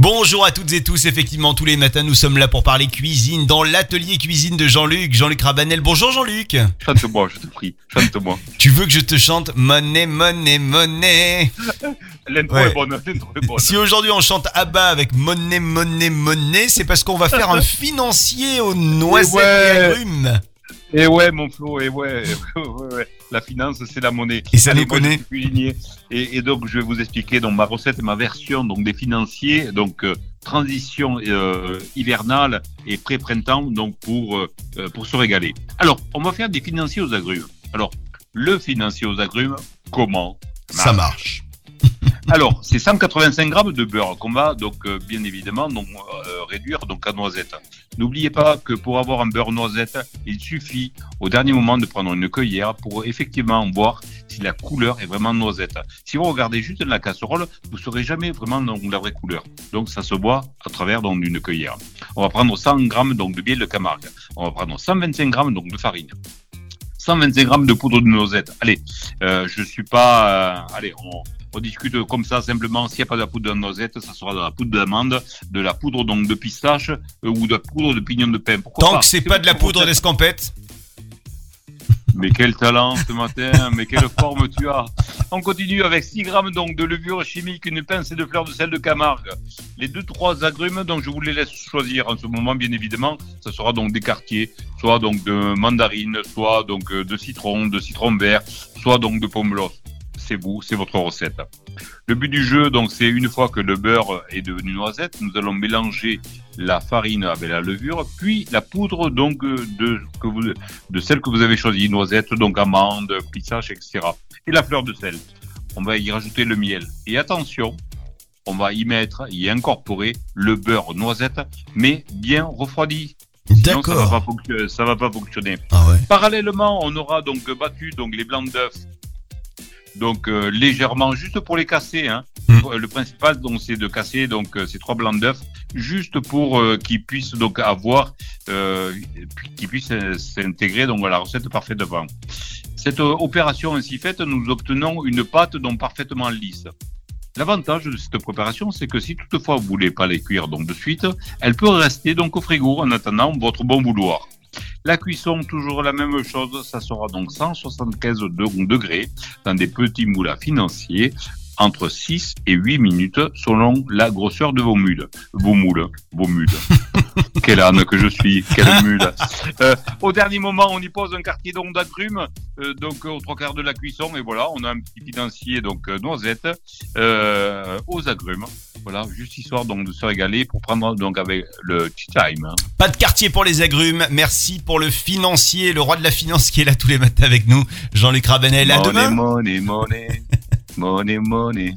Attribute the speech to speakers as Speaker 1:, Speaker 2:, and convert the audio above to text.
Speaker 1: Bonjour à toutes et tous, effectivement tous les matins nous sommes là pour parler cuisine dans l'atelier cuisine de Jean-Luc, Jean-Luc Rabanel. Bonjour Jean-Luc.
Speaker 2: Chante-moi, je te prie, chante-moi.
Speaker 1: Tu veux que je te chante monnaie, monnaie, monnaie?
Speaker 2: L'intro
Speaker 1: Ouais.
Speaker 2: est bonne, l'intro est bonne.
Speaker 1: Si aujourd'hui on chante Abba avec monnaie, monnaie, monnaie, c'est parce qu'on va faire un financier aux noisettes
Speaker 2: ouais.
Speaker 1: et agrumes.
Speaker 2: Et ouais, mon Flo, et ouais, ouais, ouais, ouais. la finance, c'est la monnaie.
Speaker 1: Et ça nous connaît.
Speaker 2: cuisinier. Et, et donc, je vais vous expliquer donc ma recette et ma version donc des financiers, donc euh, transition euh, hivernale et pré-printemps, donc pour euh, pour se régaler. Alors, on va faire des financiers aux agrumes. Alors, le financier aux agrumes, comment
Speaker 1: Ça marche.
Speaker 2: Alors, c'est 185 grammes de beurre qu'on va donc euh, bien évidemment donc, euh, réduire donc à noisette. N'oubliez pas que pour avoir un beurre noisette, il suffit au dernier moment de prendre une cueillère pour effectivement voir si la couleur est vraiment noisette. Si vous regardez juste la casserole, vous saurez jamais vraiment donc, la vraie couleur. Donc ça se voit à travers donc d'une cueillère. On va prendre 100 grammes donc de miel de Camargue. On va prendre 125 grammes donc de farine. 125 grammes de poudre de noisette. Allez, euh, je suis pas. euh, allez, on, on discute comme ça simplement. S'il n'y a pas de la poudre de noisette, ça sera de la poudre d'amande, de la poudre donc de pistache euh, ou de la poudre de pignon de pain. Pourquoi
Speaker 1: Tant
Speaker 2: pas
Speaker 1: que c'est pas de la poudre d'escampette.
Speaker 2: Mais quel talent ce matin, mais quelle forme tu as. On continue avec 6 grammes donc de levure chimique, une pincée de fleurs de sel de Camargue. Les deux trois agrumes, donc je vous les laisse choisir en ce moment, bien évidemment. Ça sera donc des quartiers, soit donc de mandarine, soit donc euh, de citron, de citron vert, soit donc de pomelos. C'est vous, c'est votre recette. Le but du jeu, donc, c'est une fois que le beurre est devenu noisette, nous allons mélanger la farine avec la levure, puis la poudre donc euh, de que vous de celle que vous avez choisie, noisette, donc amande, pistache, etc. Et la fleur de sel. On va y rajouter le miel. Et attention, on va y mettre, y incorporer le beurre noisette, mais bien refroidi. Sinon, ça va
Speaker 1: D'accord.
Speaker 2: ça va pas fonctionner.
Speaker 1: Ah ouais.
Speaker 2: Parallèlement, on aura donc battu donc les blancs d'œufs, donc euh, légèrement, juste pour les casser. Hein.
Speaker 1: Mm.
Speaker 2: Le principal, donc, c'est de casser donc euh, ces trois blancs d'œufs, juste pour euh, qu'ils puissent donc avoir, euh, qu'ils puissent euh, s'intégrer donc à la recette parfaitement. Cette euh, opération ainsi faite, nous obtenons une pâte donc parfaitement lisse. L'avantage de cette préparation, c'est que si toutefois vous voulez pas les cuire donc de suite, elle peut rester donc au frigo en attendant votre bon vouloir. La cuisson, toujours la même chose, ça sera donc 175 de- degrés dans des petits moules à financiers entre 6 et 8 minutes selon la grosseur de vos mules. Vos moules, vos mules. Quel âne que je suis, quelle mule. Euh, au dernier moment, on y pose un quartier donc d'agrumes, euh, donc euh, aux trois quarts de la cuisson, et voilà, on a un petit financier donc noisette aux agrumes. Voilà, juste histoire donc de se régaler pour prendre donc avec le tea time. hein.
Speaker 1: Pas de quartier pour les agrumes. Merci pour le financier, le roi de la finance qui est là tous les matins avec nous, Jean-Luc Rabanel. À
Speaker 2: Money,
Speaker 1: demain.
Speaker 2: money, money, money, money.